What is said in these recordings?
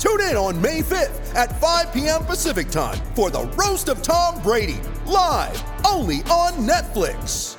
Tune in on May 5th at 5 p.m. Pacific time for the Roast of Tom Brady, live only on Netflix.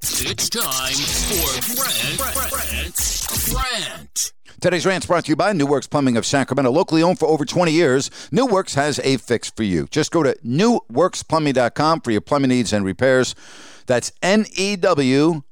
It's time for Grant, Grant, Grant. Today's rant's brought to you by New Works Plumbing of Sacramento, locally owned for over 20 years. New Works has a fix for you. Just go to newworksplumbing.com for your plumbing needs and repairs. That's N E W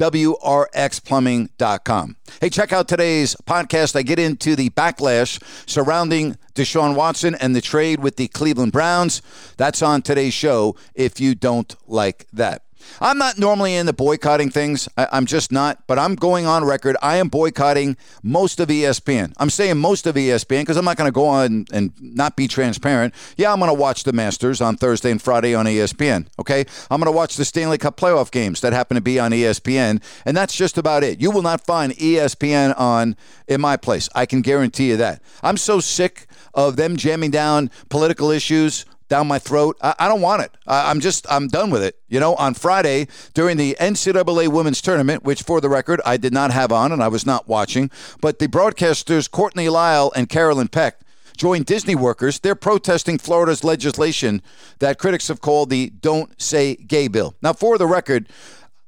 W R X Plumbing.com. Hey, check out today's podcast. I get into the backlash surrounding Deshaun Watson and the trade with the Cleveland Browns. That's on today's show if you don't like that. I'm not normally into boycotting things. I, am just not, but I'm going on record. I am boycotting most of ESPN. I'm saying most of ESPN because I'm not going to go on and not be transparent. Yeah, I'm going to watch the Masters on Thursday and Friday on ESPN. Okay. I'm going to watch the Stanley Cup playoff games that happen to be on ESPN. And that's just about it. You will not find ESPN on in my place. I can guarantee you that. I'm so sick of them jamming down political issues down my throat. I, I don't want it. I, I'm just, I'm done with it. You know, on Friday during the NCAA women's tournament, which for the record, I did not have on and I was not watching, but the broadcasters Courtney Lyle and Carolyn Peck joined Disney workers. They're protesting Florida's legislation that critics have called the Don't Say Gay bill. Now, for the record,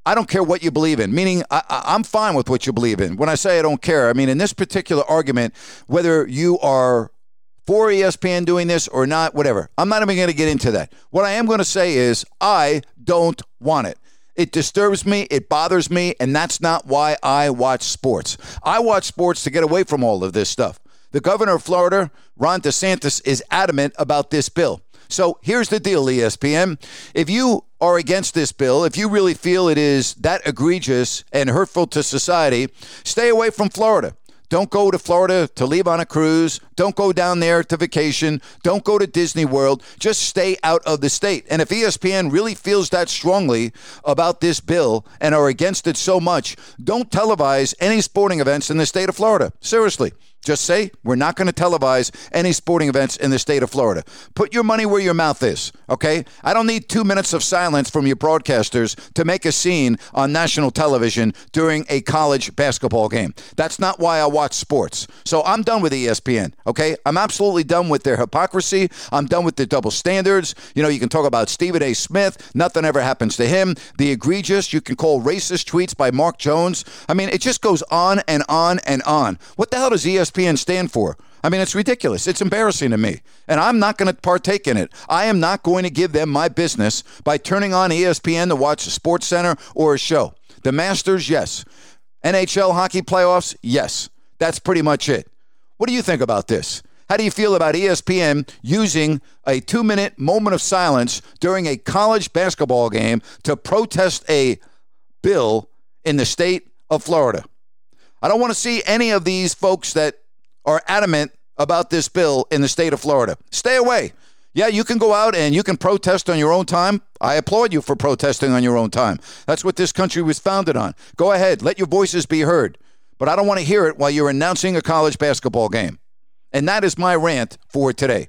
I don't care what you believe in, meaning I, I'm fine with what you believe in. When I say I don't care, I mean in this particular argument, whether you are for ESPN doing this or not, whatever. I'm not even going to get into that. What I am going to say is I don't want it. It disturbs me, it bothers me, and that's not why I watch sports. I watch sports to get away from all of this stuff. The governor of Florida, Ron DeSantis, is adamant about this bill. So here's the deal, ESPN. If you are against this bill, if you really feel it is that egregious and hurtful to society, stay away from Florida. Don't go to Florida to leave on a cruise. Don't go down there to vacation. Don't go to Disney World. Just stay out of the state. And if ESPN really feels that strongly about this bill and are against it so much, don't televise any sporting events in the state of Florida. Seriously. Just say, we're not going to televise any sporting events in the state of Florida. Put your money where your mouth is, okay? I don't need two minutes of silence from your broadcasters to make a scene on national television during a college basketball game. That's not why I watch sports. So I'm done with ESPN, okay? I'm absolutely done with their hypocrisy. I'm done with their double standards. You know, you can talk about Stephen A. Smith, nothing ever happens to him. The egregious, you can call racist tweets by Mark Jones. I mean, it just goes on and on and on. What the hell does E ESPN stand for? I mean, it's ridiculous. It's embarrassing to me. And I'm not going to partake in it. I am not going to give them my business by turning on ESPN to watch a SportsCenter or a show. The Masters, yes. NHL hockey playoffs, yes. That's pretty much it. What do you think about this? How do you feel about ESPN using a two minute moment of silence during a college basketball game to protest a bill in the state of Florida? I don't want to see any of these folks that are adamant about this bill in the state of Florida. Stay away. Yeah, you can go out and you can protest on your own time. I applaud you for protesting on your own time. That's what this country was founded on. Go ahead, let your voices be heard. But I don't want to hear it while you're announcing a college basketball game. And that is my rant for today.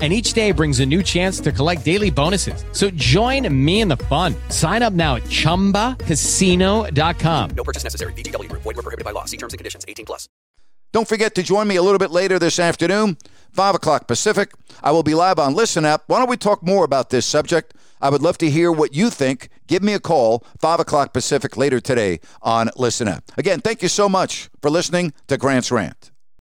And each day brings a new chance to collect daily bonuses. So join me in the fun. Sign up now at chumbacasino.com. No purchase necessary. VGW Group. Void were prohibited by law. See terms and conditions. 18 plus. Don't forget to join me a little bit later this afternoon, 5 o'clock Pacific. I will be live on Listen App. Why don't we talk more about this subject? I would love to hear what you think. Give me a call, 5 o'clock Pacific later today on Listen App. Again, thank you so much for listening to Grant's Rant.